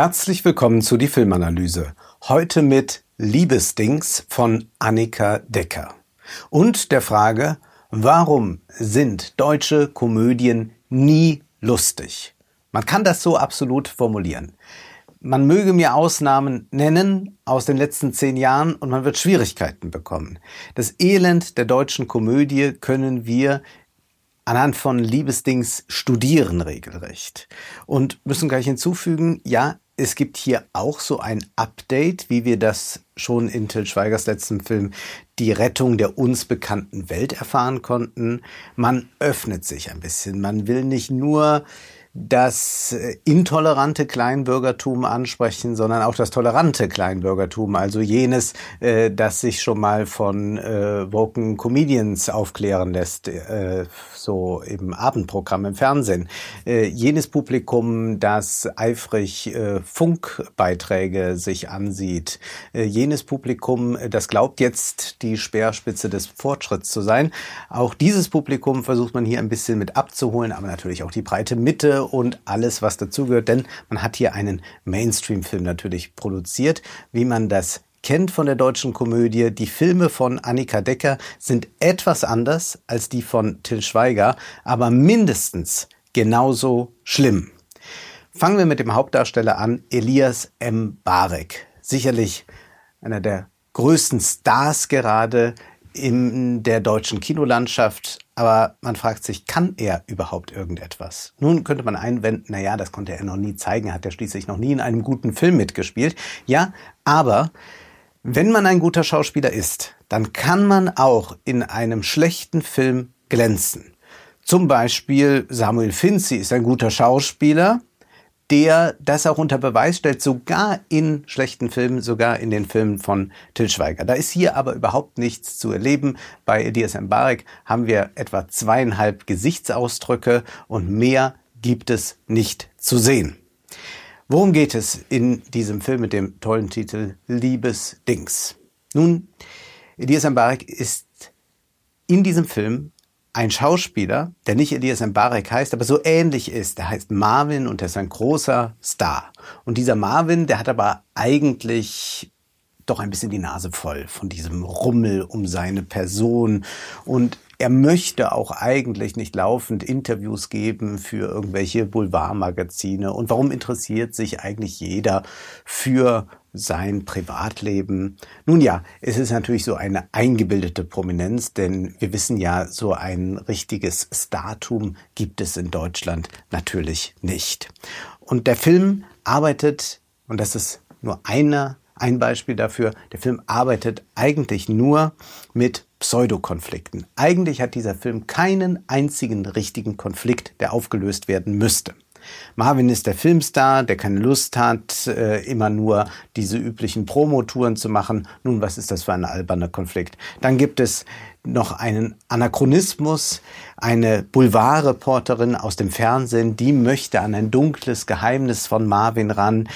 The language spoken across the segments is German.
Herzlich willkommen zu die Filmanalyse. Heute mit Liebesdings von Annika Decker. Und der Frage, warum sind deutsche Komödien nie lustig? Man kann das so absolut formulieren. Man möge mir Ausnahmen nennen aus den letzten zehn Jahren und man wird Schwierigkeiten bekommen. Das Elend der deutschen Komödie können wir anhand von Liebesdings studieren regelrecht. Und müssen gleich hinzufügen, ja, es gibt hier auch so ein Update, wie wir das schon in Till Schweigers letzten Film Die Rettung der uns bekannten Welt erfahren konnten. Man öffnet sich ein bisschen. Man will nicht nur das äh, intolerante Kleinbürgertum ansprechen, sondern auch das tolerante Kleinbürgertum, also jenes, äh, das sich schon mal von äh, woken Comedians aufklären lässt, äh, so im Abendprogramm im Fernsehen. Äh, jenes Publikum, das eifrig äh, Funkbeiträge sich ansieht. Äh, jenes Publikum, das glaubt jetzt die Speerspitze des Fortschritts zu sein. Auch dieses Publikum versucht man hier ein bisschen mit abzuholen, aber natürlich auch die breite Mitte und alles, was dazugehört, denn man hat hier einen Mainstream-Film natürlich produziert, wie man das kennt von der deutschen Komödie. Die Filme von Annika Decker sind etwas anders als die von Till Schweiger, aber mindestens genauso schlimm. Fangen wir mit dem Hauptdarsteller an, Elias M. Barek. Sicherlich einer der größten Stars gerade in der deutschen Kinolandschaft, aber man fragt sich, kann er überhaupt irgendetwas? Nun könnte man einwenden, na ja, das konnte er noch nie zeigen, hat er schließlich noch nie in einem guten Film mitgespielt. Ja, aber wenn man ein guter Schauspieler ist, dann kann man auch in einem schlechten Film glänzen. Zum Beispiel Samuel Finzi ist ein guter Schauspieler, der das auch unter Beweis stellt, sogar in schlechten Filmen, sogar in den Filmen von Till Schweiger. Da ist hier aber überhaupt nichts zu erleben. Bei Elias Mbarek haben wir etwa zweieinhalb Gesichtsausdrücke und mehr gibt es nicht zu sehen. Worum geht es in diesem Film mit dem tollen Titel Liebes Dings? Nun, Elias Mbarek ist in diesem Film ein Schauspieler, der nicht Elias Mbarek heißt, aber so ähnlich ist. Der heißt Marvin und der ist ein großer Star. Und dieser Marvin, der hat aber eigentlich doch ein bisschen die Nase voll von diesem Rummel um seine Person und er möchte auch eigentlich nicht laufend Interviews geben für irgendwelche Boulevardmagazine. Und warum interessiert sich eigentlich jeder für sein Privatleben? Nun ja, es ist natürlich so eine eingebildete Prominenz, denn wir wissen ja, so ein richtiges Startum gibt es in Deutschland natürlich nicht. Und der Film arbeitet, und das ist nur einer ein Beispiel dafür, der Film arbeitet eigentlich nur mit Pseudokonflikten. Eigentlich hat dieser Film keinen einzigen richtigen Konflikt, der aufgelöst werden müsste. Marvin ist der Filmstar, der keine Lust hat, äh, immer nur diese üblichen Promotouren zu machen. Nun, was ist das für ein alberner Konflikt? Dann gibt es noch einen Anachronismus. Eine Boulevardreporterin aus dem Fernsehen, die möchte an ein dunkles Geheimnis von Marvin ran,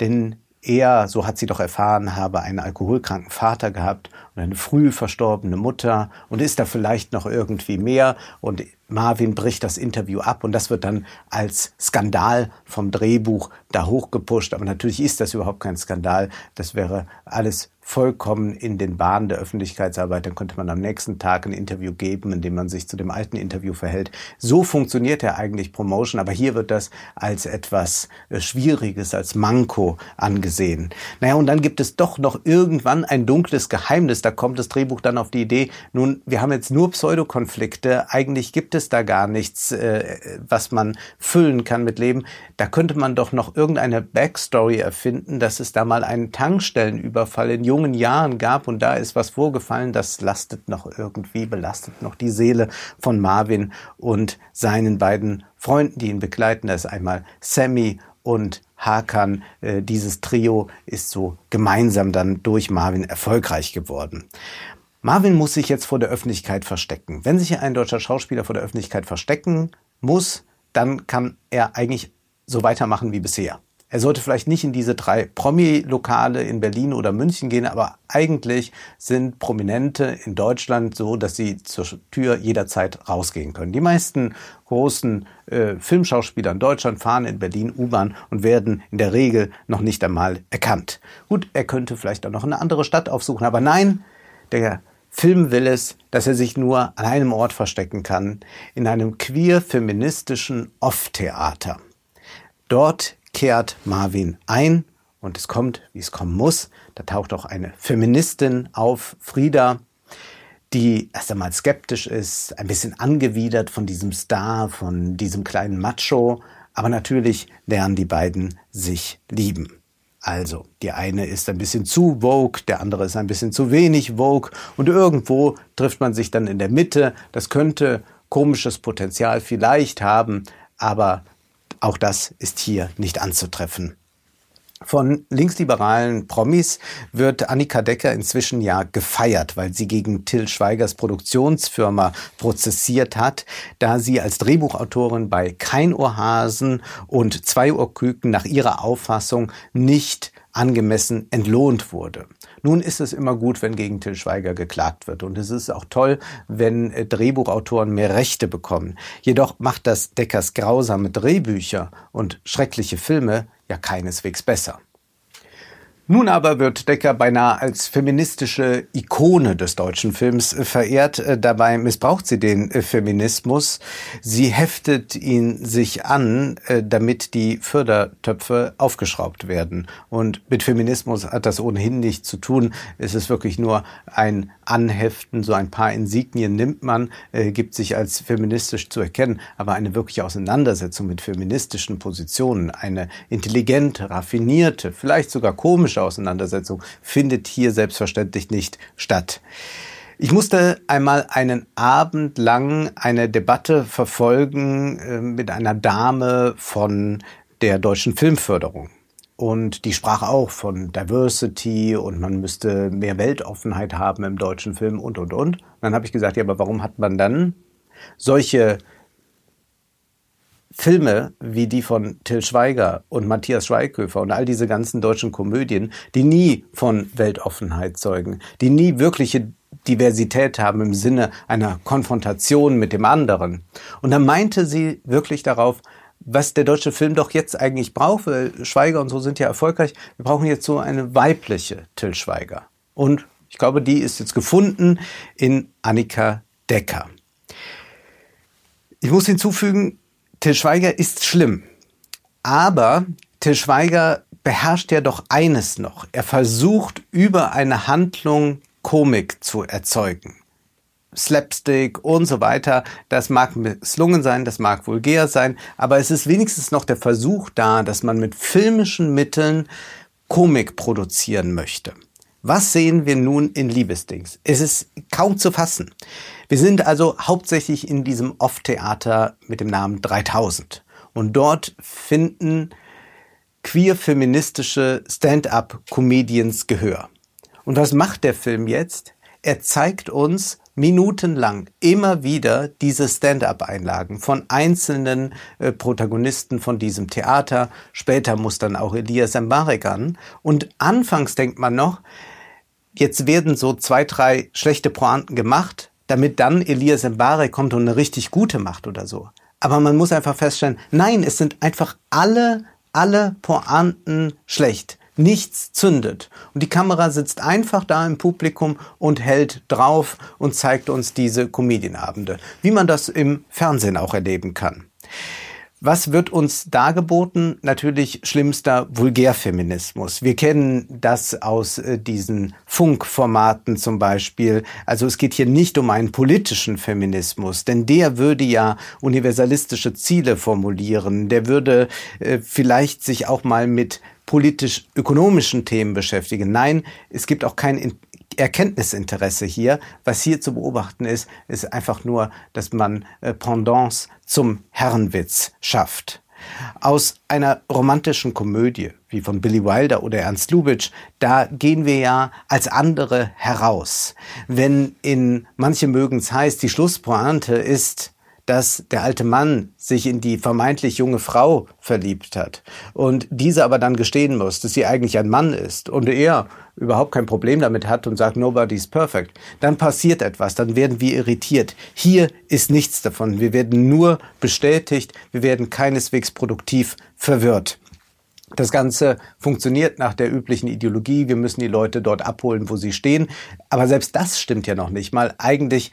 denn er, so hat sie doch erfahren, habe einen alkoholkranken Vater gehabt und eine früh verstorbene Mutter und ist da vielleicht noch irgendwie mehr und Marvin bricht das Interview ab und das wird dann als Skandal vom Drehbuch da hochgepusht. Aber natürlich ist das überhaupt kein Skandal. Das wäre alles vollkommen in den Bahnen der Öffentlichkeitsarbeit. Dann könnte man am nächsten Tag ein Interview geben, in dem man sich zu dem alten Interview verhält. So funktioniert ja eigentlich Promotion, aber hier wird das als etwas äh, Schwieriges, als Manko angesehen. Naja, und dann gibt es doch noch irgendwann ein dunkles Geheimnis. Da kommt das Drehbuch dann auf die Idee, nun, wir haben jetzt nur Pseudokonflikte. Eigentlich gibt es da gar nichts, äh, was man füllen kann mit Leben. Da könnte man doch noch irgendeine Backstory erfinden, dass es da mal einen Tankstellenüberfall in jungen Jahren gab und da ist was vorgefallen, das lastet noch irgendwie, belastet noch die Seele von Marvin und seinen beiden Freunden, die ihn begleiten. Das ist einmal Sammy und Hakan. Äh, dieses Trio ist so gemeinsam dann durch Marvin erfolgreich geworden. Marvin muss sich jetzt vor der Öffentlichkeit verstecken. Wenn sich ein deutscher Schauspieler vor der Öffentlichkeit verstecken muss, dann kann er eigentlich so weitermachen wie bisher. Er sollte vielleicht nicht in diese drei Promi-Lokale in Berlin oder München gehen, aber eigentlich sind Prominente in Deutschland so, dass sie zur Tür jederzeit rausgehen können. Die meisten großen äh, Filmschauspieler in Deutschland fahren in Berlin U-Bahn und werden in der Regel noch nicht einmal erkannt. Gut, er könnte vielleicht auch noch eine andere Stadt aufsuchen, aber nein, der Film will es, dass er sich nur an einem Ort verstecken kann, in einem queer-feministischen Off-Theater. Dort kehrt Marvin ein und es kommt, wie es kommen muss. Da taucht auch eine Feministin auf, Frieda, die erst einmal skeptisch ist, ein bisschen angewidert von diesem Star, von diesem kleinen Macho, aber natürlich lernen die beiden sich lieben. Also, die eine ist ein bisschen zu Vogue, der andere ist ein bisschen zu wenig Vogue und irgendwo trifft man sich dann in der Mitte. Das könnte komisches Potenzial vielleicht haben, aber auch das ist hier nicht anzutreffen. Von linksliberalen Promis wird Annika Decker inzwischen ja gefeiert, weil sie gegen Till Schweigers Produktionsfirma prozessiert hat, da sie als Drehbuchautorin bei Kein Ohrhasen und Zwei Ohrküken nach ihrer Auffassung nicht angemessen entlohnt wurde. Nun ist es immer gut, wenn gegen Till Schweiger geklagt wird. Und es ist auch toll, wenn äh, Drehbuchautoren mehr Rechte bekommen. Jedoch macht das Deckers grausame Drehbücher und schreckliche Filme ja keineswegs besser. Nun aber wird Decker beinahe als feministische Ikone des deutschen Films äh, verehrt. Äh, dabei missbraucht sie den äh, Feminismus. Sie heftet ihn sich an, damit die Fördertöpfe aufgeschraubt werden. Und mit Feminismus hat das ohnehin nichts zu tun. Es ist wirklich nur ein Anheften, so ein paar Insignien nimmt man, gibt sich als feministisch zu erkennen. Aber eine wirkliche Auseinandersetzung mit feministischen Positionen, eine intelligente, raffinierte, vielleicht sogar komische politische Auseinandersetzung findet hier selbstverständlich nicht statt. Ich musste einmal einen Abend lang eine Debatte verfolgen äh, mit einer Dame von der deutschen Filmförderung. Und die sprach auch von Diversity und man müsste mehr Weltoffenheit haben im deutschen Film und, und, und. dann habe ich gesagt, ja, aber warum hat man dann solche Filme wie die von Till Schweiger und Matthias Schweighöfer und all diese ganzen deutschen Komödien, die nie von Weltoffenheit zeugen, die nie wirkliche Diversität haben im Sinne einer Konfrontation mit dem anderen. Und da meinte sie wirklich darauf, was der deutsche Film doch jetzt eigentlich braucht, weil Schweiger und so sind ja erfolgreich. Wir brauchen jetzt so eine weibliche Till Schweiger. Und ich glaube, die ist jetzt gefunden in Annika Decker. Ich muss hinzufügen, Till Schweiger ist schlimm. Aber Till Schweiger beherrscht ja doch eines noch. Er versucht über eine Handlung Komik zu erzeugen. Slapstick und so weiter. Das mag misslungen sein, das mag vulgär sein, aber es ist wenigstens noch der Versuch da, dass man mit filmischen Mitteln Komik produzieren möchte. Was sehen wir nun in Liebesdings? Es ist kaum zu fassen. Wir sind also hauptsächlich in diesem Off-Theater mit dem Namen 3000. Und dort finden queer-feministische Stand-up-Comedians Gehör. Und was macht der Film jetzt? Er zeigt uns minutenlang immer wieder diese Stand-up-Einlagen von einzelnen äh, Protagonisten von diesem Theater. Später muss dann auch Elias Mbarek an. Und anfangs denkt man noch, jetzt werden so zwei, drei schlechte Pointen gemacht, damit dann Elias Mbare kommt und eine richtig gute macht oder so. Aber man muss einfach feststellen, nein, es sind einfach alle, alle Pointen schlecht. Nichts zündet. Und die Kamera sitzt einfach da im Publikum und hält drauf und zeigt uns diese Comedienabende, wie man das im Fernsehen auch erleben kann. Was wird uns dargeboten? Natürlich schlimmster Vulgärfeminismus. Wir kennen das aus äh, diesen Funkformaten zum Beispiel. Also es geht hier nicht um einen politischen Feminismus, denn der würde ja universalistische Ziele formulieren. Der würde äh, vielleicht sich auch mal mit politisch-ökonomischen Themen beschäftigen. Nein, es gibt auch kein Erkenntnisinteresse hier. Was hier zu beobachten ist, ist einfach nur, dass man äh, Pendants zum Herrenwitz schafft. Aus einer romantischen Komödie wie von Billy Wilder oder Ernst Lubitsch, da gehen wir ja als andere heraus. Wenn in manche mögen's heißt, die Schlusspointe ist, dass der alte Mann sich in die vermeintlich junge Frau verliebt hat und diese aber dann gestehen muss, dass sie eigentlich ein Mann ist und er überhaupt kein Problem damit hat und sagt, nobody's perfect, dann passiert etwas, dann werden wir irritiert. Hier ist nichts davon. Wir werden nur bestätigt, wir werden keineswegs produktiv verwirrt. Das Ganze funktioniert nach der üblichen Ideologie. Wir müssen die Leute dort abholen, wo sie stehen. Aber selbst das stimmt ja noch nicht mal. Eigentlich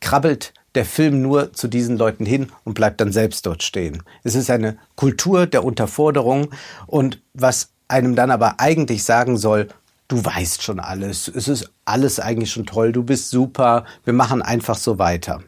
krabbelt der Film nur zu diesen Leuten hin und bleibt dann selbst dort stehen. Es ist eine Kultur der Unterforderung und was einem dann aber eigentlich sagen soll, du weißt schon alles, es ist alles eigentlich schon toll, du bist super, wir machen einfach so weiter.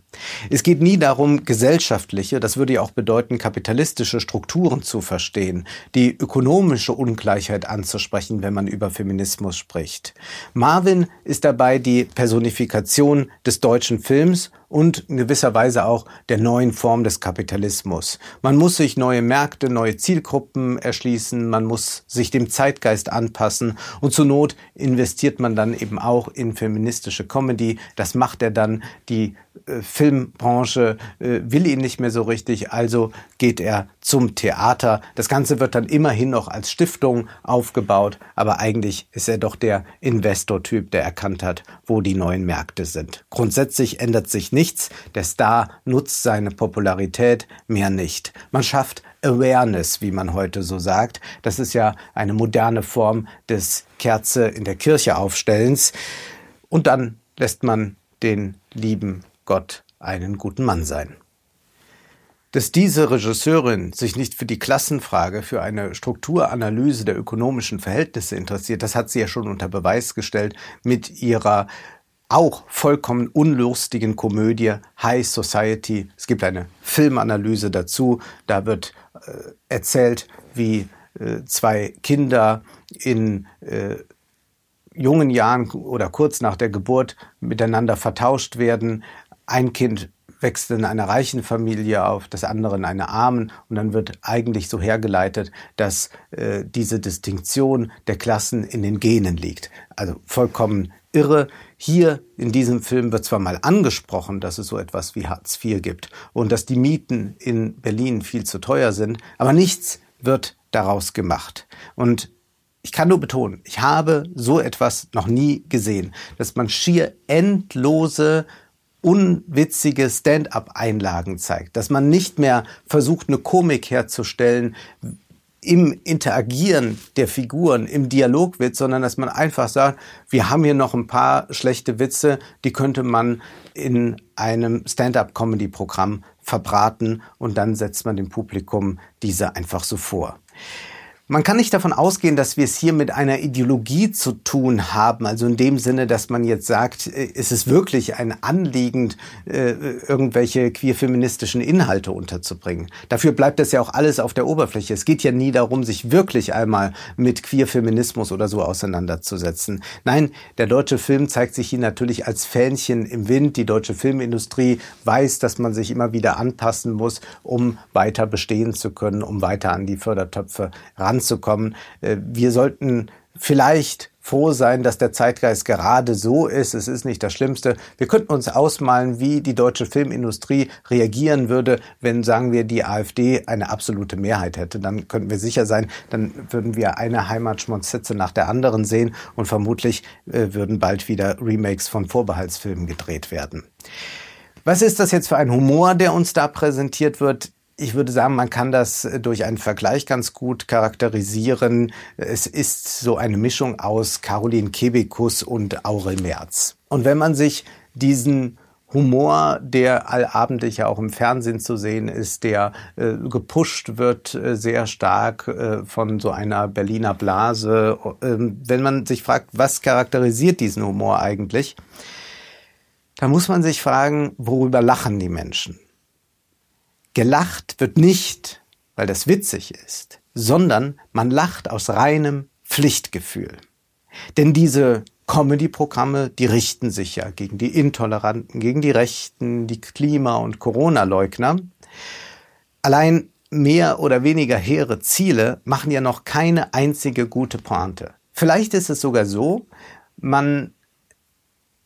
Es geht nie darum, gesellschaftliche, das würde ja auch bedeuten, kapitalistische Strukturen zu verstehen, die ökonomische Ungleichheit anzusprechen, wenn man über Feminismus spricht. Marvin ist dabei die Personifikation des deutschen Films und in gewisser Weise auch der neuen Form des Kapitalismus. Man muss sich neue Märkte, neue Zielgruppen erschließen, man muss sich dem Zeitgeist anpassen und zur Not investiert man dann eben auch in feministische Comedy. Das macht er dann. Die Filmbranche äh, will ihn nicht mehr so richtig, also geht er zum Theater. Das Ganze wird dann immerhin noch als Stiftung aufgebaut, aber eigentlich ist er doch der Investortyp, der erkannt hat, wo die neuen Märkte sind. Grundsätzlich ändert sich nichts. Der Star nutzt seine Popularität, mehr nicht. Man schafft Awareness, wie man heute so sagt. Das ist ja eine moderne Form des Kerze in der Kirche aufstellens. Und dann lässt man den lieben Gott einen guten Mann sein. Dass diese Regisseurin sich nicht für die Klassenfrage, für eine Strukturanalyse der ökonomischen Verhältnisse interessiert, das hat sie ja schon unter Beweis gestellt mit ihrer auch vollkommen unlustigen Komödie High Society. Es gibt eine Filmanalyse dazu. Da wird äh, erzählt, wie äh, zwei Kinder in äh, jungen Jahren oder kurz nach der Geburt miteinander vertauscht werden. Ein Kind wächst in einer reichen Familie auf, das andere in einer armen und dann wird eigentlich so hergeleitet, dass äh, diese Distinktion der Klassen in den Genen liegt. Also vollkommen irre. Hier in diesem Film wird zwar mal angesprochen, dass es so etwas wie Hartz IV gibt und dass die Mieten in Berlin viel zu teuer sind, aber nichts wird daraus gemacht. Und ich kann nur betonen, ich habe so etwas noch nie gesehen, dass man schier endlose unwitzige Stand-up-Einlagen zeigt, dass man nicht mehr versucht, eine Komik herzustellen im Interagieren der Figuren, im Dialog wird, sondern dass man einfach sagt, wir haben hier noch ein paar schlechte Witze, die könnte man in einem Stand-up-Comedy-Programm verbraten und dann setzt man dem Publikum diese einfach so vor. Man kann nicht davon ausgehen, dass wir es hier mit einer Ideologie zu tun haben, also in dem Sinne, dass man jetzt sagt, äh, es ist wirklich ein Anliegen, äh, irgendwelche queer-feministischen Inhalte unterzubringen. Dafür bleibt das ja auch alles auf der Oberfläche. Es geht ja nie darum, sich wirklich einmal mit queer-Feminismus oder so auseinanderzusetzen. Nein, der deutsche Film zeigt sich hier natürlich als Fähnchen im Wind. Die deutsche Filmindustrie weiß, dass man sich immer wieder anpassen muss, um weiter bestehen zu können, um weiter an die Fördertöpfe ranzukommen anzukommen. Äh, wir sollten vielleicht froh sein, dass der Zeitgeist gerade so ist. Es ist nicht das Schlimmste. Wir könnten uns ausmalen, wie die deutsche Filmindustrie reagieren würde, wenn, sagen wir, die AfD eine absolute Mehrheit hätte. Dann könnten wir sicher sein, dann würden wir eine Heimatschmonzitze nach der anderen sehen und vermutlich äh, würden bald wieder Remakes von Vorbehaltsfilmen gedreht werden. Was ist das jetzt für ein Humor, der uns da präsentiert wird? Ich würde sagen, man kann das durch einen Vergleich ganz gut charakterisieren. Es ist so eine Mischung aus Caroline Kebekus und Aurel Merz. Und wenn man sich diesen Humor, der allabendlich ja auch im Fernsehen zu sehen ist, der äh, gepusht wird äh, sehr stark äh, von so einer Berliner Blase. Ähm, wenn man sich fragt, was charakterisiert diesen Humor eigentlich, dann muss man sich fragen, worüber lachen die Menschen? Gelacht wird nicht, weil das witzig ist, sondern man lacht aus reinem Pflichtgefühl. Denn diese Comedy-Programme, die richten sich ja gegen die Intoleranten, gegen die Rechten, die Klima- und Corona-Leugner. Allein mehr oder weniger hehre Ziele machen ja noch keine einzige gute Pointe. Vielleicht ist es sogar so, man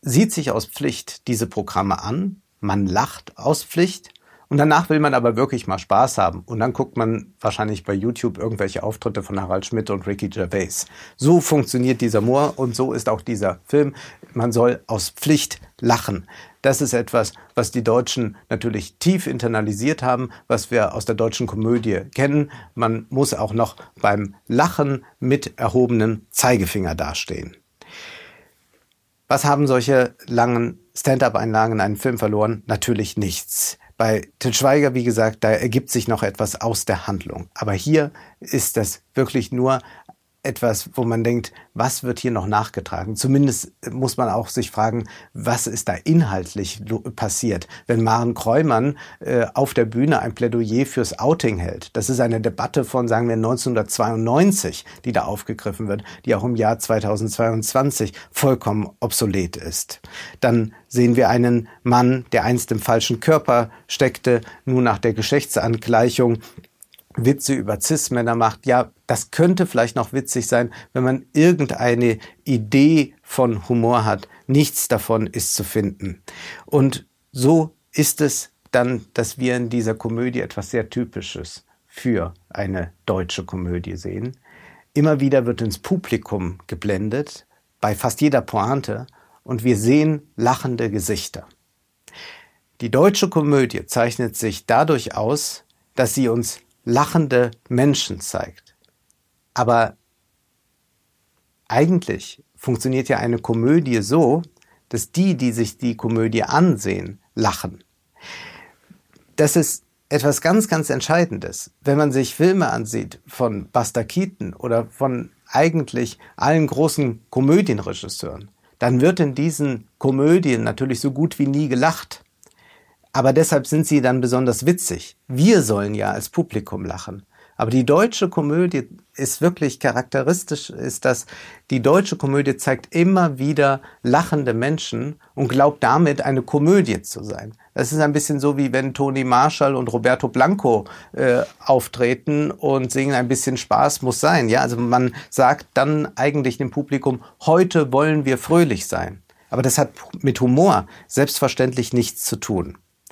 sieht sich aus Pflicht diese Programme an, man lacht aus Pflicht Und danach will man aber wirklich mal Spaß haben. Und dann guckt man wahrscheinlich bei YouTube irgendwelche Auftritte von Harald Schmidt und Ricky Gervais. So funktioniert dieser Moor und so ist auch dieser Film. Man soll aus Pflicht lachen. Das ist etwas, was die Deutschen natürlich tief internalisiert haben, was wir aus der deutschen Komödie kennen. Man muss auch noch beim Lachen mit erhobenem Zeigefinger dastehen. Was haben solche langen Stand-up-Einlagen in einem Film verloren? Natürlich nichts. Bei Til Schweiger, wie gesagt, da ergibt sich noch etwas aus der Handlung. Aber hier ist das wirklich nur etwas, wo man denkt, was wird hier noch nachgetragen? Zumindest muss man auch sich fragen, was ist da inhaltlich passiert, wenn Maren Kreumann äh, auf der Bühne ein Plädoyer fürs Outing hält. Das ist eine Debatte von, sagen wir, 1992, die da aufgegriffen wird, die auch im Jahr 2022 vollkommen obsolet ist. Dann sehen wir einen Mann, der einst im falschen Körper steckte, nun nach der Geschlechtsangleichung Witze über Cis-Männer macht, ja, das könnte vielleicht noch witzig sein, wenn man irgendeine Idee von Humor hat. Nichts davon ist zu finden. Und so ist es dann, dass wir in dieser Komödie etwas sehr Typisches für eine deutsche Komödie sehen. Immer wieder wird ins Publikum geblendet, bei fast jeder Pointe, und wir sehen lachende Gesichter. Die deutsche Komödie zeichnet sich dadurch aus, dass sie uns lachende Menschen zeigt. Aber eigentlich funktioniert ja eine Komödie so, dass die, die sich die Komödie ansehen, lachen. Das ist etwas ganz, ganz Entscheidendes. Wenn man sich Filme ansieht von Buster Keaton oder von eigentlich allen großen Komödienregisseuren, dann wird in diesen Komödien natürlich so gut wie nie gelacht. Aber deshalb sind sie dann besonders witzig. Wir sollen ja als Publikum lachen. Aber die deutsche Komödie ist wirklich charakteristisch, ist das, die deutsche Komödie zeigt immer wieder lachende Menschen und glaubt damit eine Komödie zu sein. Das ist ein bisschen so, wie wenn Toni Marshall und Roberto Blanco äh, auftreten und singen ein bisschen Spaß muss sein. Ja, also man sagt dann eigentlich dem Publikum, heute wollen wir fröhlich sein. Aber das hat mit Humor selbstverständlich nichts zu tun.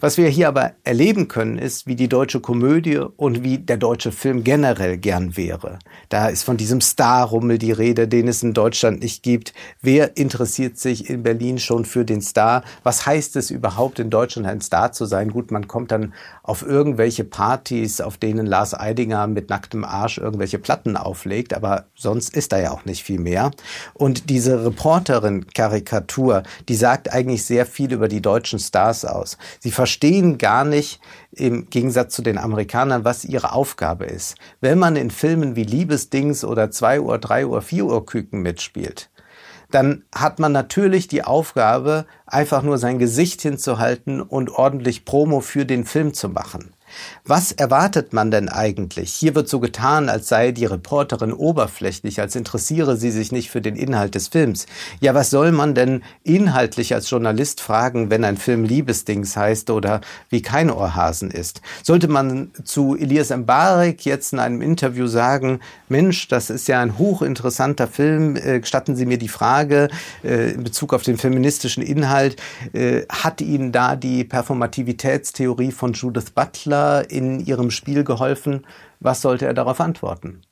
Was wir hier aber erleben können, ist, wie die deutsche Komödie und wie der deutsche Film generell gern wäre. Da ist von diesem Star-Rummel die Rede, den es in Deutschland nicht gibt. Wer interessiert sich in Berlin schon für den Star? Was heißt es überhaupt in Deutschland ein Star zu sein? Gut, man kommt dann auf irgendwelche Partys, auf denen Lars Eidinger mit nacktem Arsch irgendwelche Platten auflegt, aber sonst ist da ja auch nicht viel mehr. Und diese Reporterin-Karikatur, die sagt eigentlich sehr viel über die deutschen Stars aus. Sie verstehen gar nicht, im Gegensatz zu den Amerikanern, was ihre Aufgabe ist. Wenn man in Filmen wie Liebesdings oder 2 Uhr, 3 Uhr, 4 Uhr Küken mitspielt, dann hat man natürlich die Aufgabe, einfach nur sein Gesicht hinzuhalten und ordentlich Promo für den Film zu machen. Was erwartet man denn eigentlich? Hier wird so getan, als sei die Reporterin oberflächlich, als interessiere sie sich nicht für den Inhalt des Films. Ja, was soll man denn inhaltlich als Journalist fragen, wenn ein Film Liebesdings heißt oder wie kein Ohrhasen ist? Sollte man zu Elias Mbarek jetzt in einem Interview sagen, Mensch, das ist ja ein hochinteressanter Film, äh, gestatten Sie mir die Frage äh, in Bezug auf den feministischen Inhalt, äh, hat Ihnen da die Performativitätstheorie von Judith Butler in ihrem Spiel geholfen? Was sollte er darauf antworten?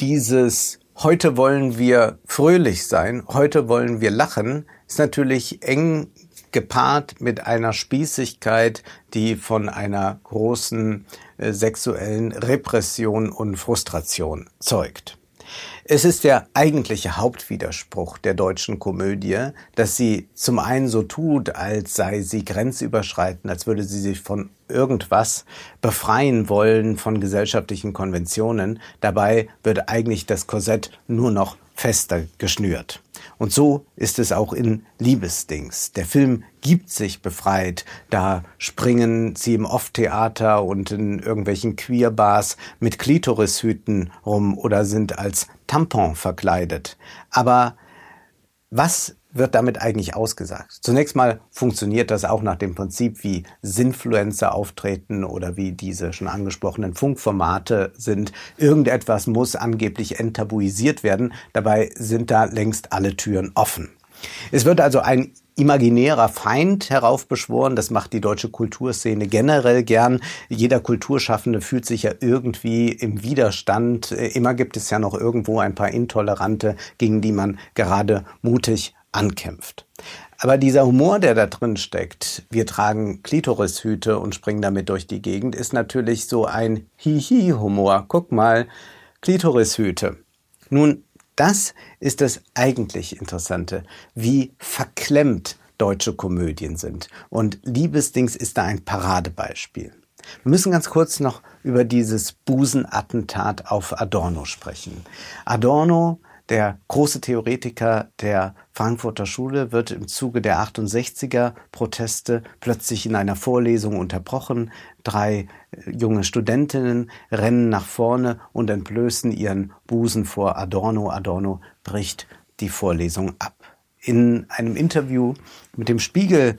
Dieses heute wollen wir fröhlich sein, heute wollen wir lachen, ist natürlich eng gepaart mit einer Spießigkeit, die von einer großen äh, sexuellen Repression und Frustration zeugt. Es ist der eigentliche Hauptwiderspruch der deutschen Komödie, dass sie zum einen so tut, als sei sie grenzüberschreitend, als würde sie sich von irgendwas befreien wollen von gesellschaftlichen Konventionen. Dabei wird eigentlich das Korsett nur noch fester geschnürt. Und so ist es auch in Liebesdings. Der Film gibt sich befreit. Da springen sie im Off-Theater und in irgendwelchen Queerbars mit Klitorishüten rum oder sind als Tampon verkleidet. Aber was wird damit eigentlich ausgesagt? Zunächst mal funktioniert das auch nach dem Prinzip, wie Sinfluencer auftreten oder wie diese schon angesprochenen Funkformate sind. Irgendetwas muss angeblich enttabuisiert werden. Dabei sind da längst alle Türen offen. Es wird also ein imaginärer Feind heraufbeschworen. Das macht die deutsche Kulturszene generell gern. Jeder Kulturschaffende fühlt sich ja irgendwie im Widerstand. Immer gibt es ja noch irgendwo ein paar Intolerante, gegen die man gerade mutig ankämpft. Aber dieser Humor, der da drin steckt, wir tragen Klitorishüte und springen damit durch die Gegend, ist natürlich so ein Hihi-Humor. Guck mal, Klitorishüte. Nun, das ist das eigentlich Interessante, wie verklemmt deutsche Komödien sind. Und Liebesdings ist da ein Paradebeispiel. Wir müssen ganz kurz noch über dieses Busenattentat auf Adorno sprechen. Adorno der große Theoretiker der Frankfurter Schule wird im Zuge der 68er Proteste plötzlich in einer Vorlesung unterbrochen. Drei äh, junge Studentinnen rennen nach vorne und entblößen ihren Busen vor Adorno. Adorno bricht die Vorlesung ab. In einem Interview mit dem Spiegel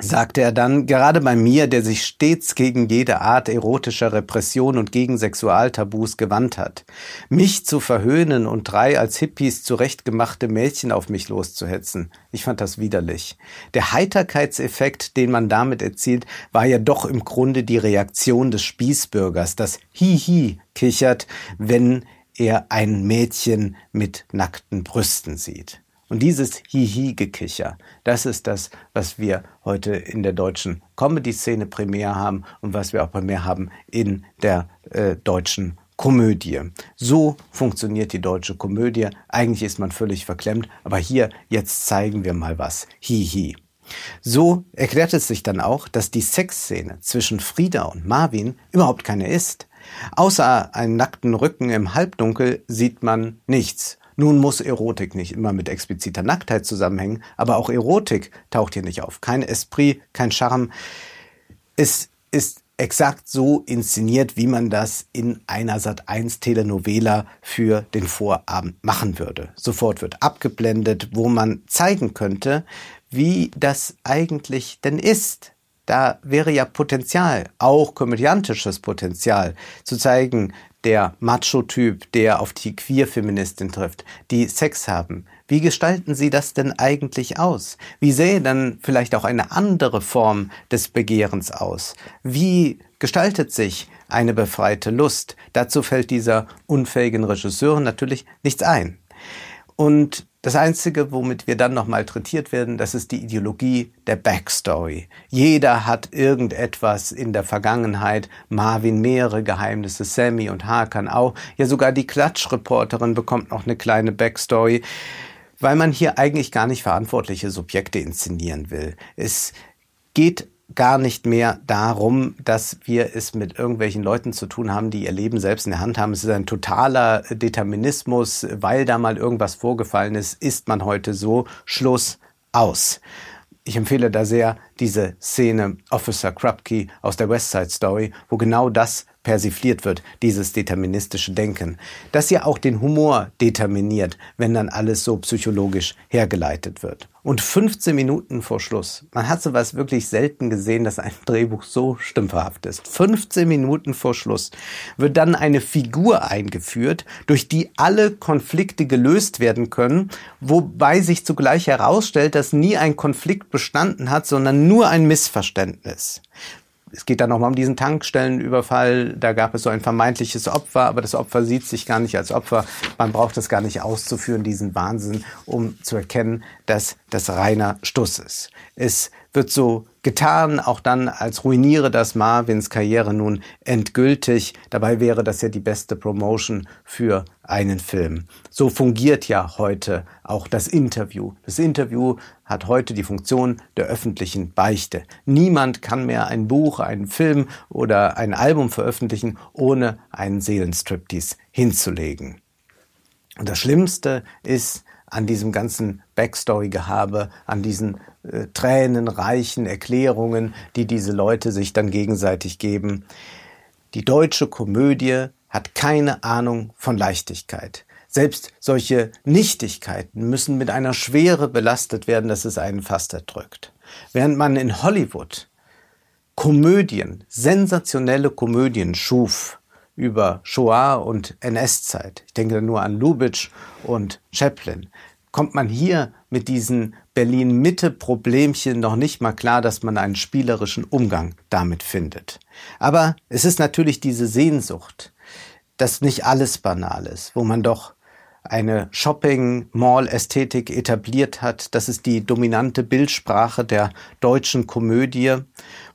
sagte er dann, gerade bei mir, der sich stets gegen jede Art erotischer Repression und gegen Sexualtabus gewandt hat, mich zu verhöhnen und drei als Hippies zurechtgemachte Mädchen auf mich loszuhetzen. Ich fand das widerlich. Der Heiterkeitseffekt, den man damit erzielt, war ja doch im Grunde die Reaktion des Spießbürgers, das Hihi kichert, wenn er ein Mädchen mit nackten Brüsten sieht. Und dieses Hihi-Gekicher, das ist das, was wir heute in der deutschen Comedy-Szene primär haben und was wir auch primär haben in der äh, deutschen Komödie. So funktioniert die deutsche Komödie. Eigentlich ist man völlig verklemmt, aber hier, jetzt zeigen wir mal was. Hihi. So erklärt es sich dann auch, dass die Sexszene zwischen Frieda und Marvin überhaupt keine ist. Außer einem nackten Rücken im Halbdunkel sieht man nichts. Nun muss Erotik nicht immer mit expliziter Nacktheit zusammenhängen, aber auch Erotik taucht hier nicht auf. Kein Esprit, kein Charme. Es ist exakt so inszeniert, wie man das in einer Sat1 Telenovela für den Vorabend machen würde. Sofort wird abgeblendet, wo man zeigen könnte, wie das eigentlich denn ist. Da wäre ja Potenzial, auch komödiantisches Potenzial, zu zeigen, der Macho-Typ, der auf die Queer-Feministin trifft, die Sex haben. Wie gestalten Sie das denn eigentlich aus? Wie sähe dann vielleicht auch eine andere Form des Begehrens aus? Wie gestaltet sich eine befreite Lust? Dazu fällt dieser unfähigen Regisseur natürlich nichts ein. Und das Einzige, womit wir dann noch malträtiert werden, das ist die Ideologie der Backstory. Jeder hat irgendetwas in der Vergangenheit. Marvin mehrere Geheimnisse, Sammy und Hakan auch. Ja, sogar die Klatschreporterin bekommt noch eine kleine Backstory, weil man hier eigentlich gar nicht verantwortliche Subjekte inszenieren will. Es geht gar nicht mehr darum, dass wir es mit irgendwelchen Leuten zu tun haben, die ihr Leben selbst in der Hand haben. Es ist ein totaler Determinismus, weil da mal irgendwas vorgefallen ist, ist man heute so, Schluss aus. Ich empfehle da sehr diese Szene Officer Krupke aus der West Side Story, wo genau das persifliert wird, dieses deterministische Denken, das ja auch den Humor determiniert, wenn dann alles so psychologisch hergeleitet wird. Und 15 Minuten vor Schluss, man hat sowas wirklich selten gesehen, dass ein Drehbuch so stümperhaft ist. 15 Minuten vor Schluss wird dann eine Figur eingeführt, durch die alle Konflikte gelöst werden können, wobei sich zugleich herausstellt, dass nie ein Konflikt bestanden hat, sondern nur ein Missverständnis es geht dann nochmal um diesen Tankstellenüberfall. Da gab es so ein vermeintliches Opfer, aber das Opfer sieht sich gar nicht als Opfer. Man braucht das gar nicht auszuführen, diesen Wahnsinn, um zu erkennen, dass das reiner Stuss ist. Es wird so getan, auch dann, als ruiniere das Marvins Karriere nun endgültig. Dabei wäre das ja die beste Promotion für einen Film. So fungiert ja heute auch das Interview. Das Interview hat heute die Funktion der öffentlichen Beichte. Niemand kann mehr ein Buch, einen Film oder ein Album veröffentlichen, ohne einen Seelenstriptease hinzulegen. Und das Schlimmste ist, an diesem ganzen Backstory-Gehabe, an diesen äh, tränenreichen Erklärungen, die diese Leute sich dann gegenseitig geben. Die deutsche Komödie hat keine Ahnung von Leichtigkeit. Selbst solche Nichtigkeiten müssen mit einer Schwere belastet werden, dass es einen fast erdrückt. Während man in Hollywood Komödien, sensationelle Komödien schuf, über Shoah und NS-Zeit. Ich denke nur an Lubitsch und Chaplin. kommt man hier mit diesen Berlin-Mitte-Problemchen noch nicht mal klar, dass man einen spielerischen Umgang damit findet. Aber es ist natürlich diese Sehnsucht, dass nicht alles banal ist, wo man doch eine Shopping-Mall-Ästhetik etabliert hat. Das ist die dominante Bildsprache der deutschen Komödie,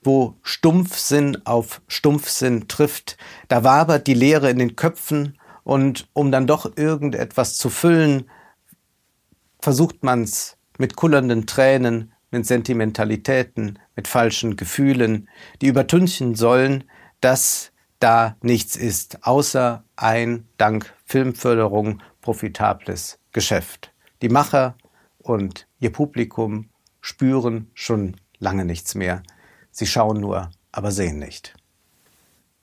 wo Stumpfsinn auf Stumpfsinn trifft. Da wabert die Leere in den Köpfen und um dann doch irgendetwas zu füllen, versucht man's mit kullernden Tränen, mit Sentimentalitäten, mit falschen Gefühlen, die übertünchen sollen, dass da nichts ist, außer ein dank Filmförderung profitables Geschäft. Die Macher und ihr Publikum spüren schon lange nichts mehr. Sie schauen nur, aber sehen nicht.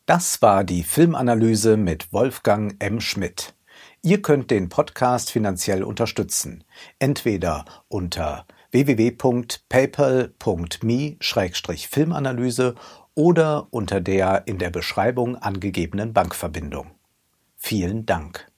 Das war die Filmanalyse mit Wolfgang M. Schmidt. Ihr könnt den Podcast finanziell unterstützen. Entweder unter www.paypal.me-filmanalyse oder unter der in der Beschreibung angegebenen Bankverbindung. Vielen Dank.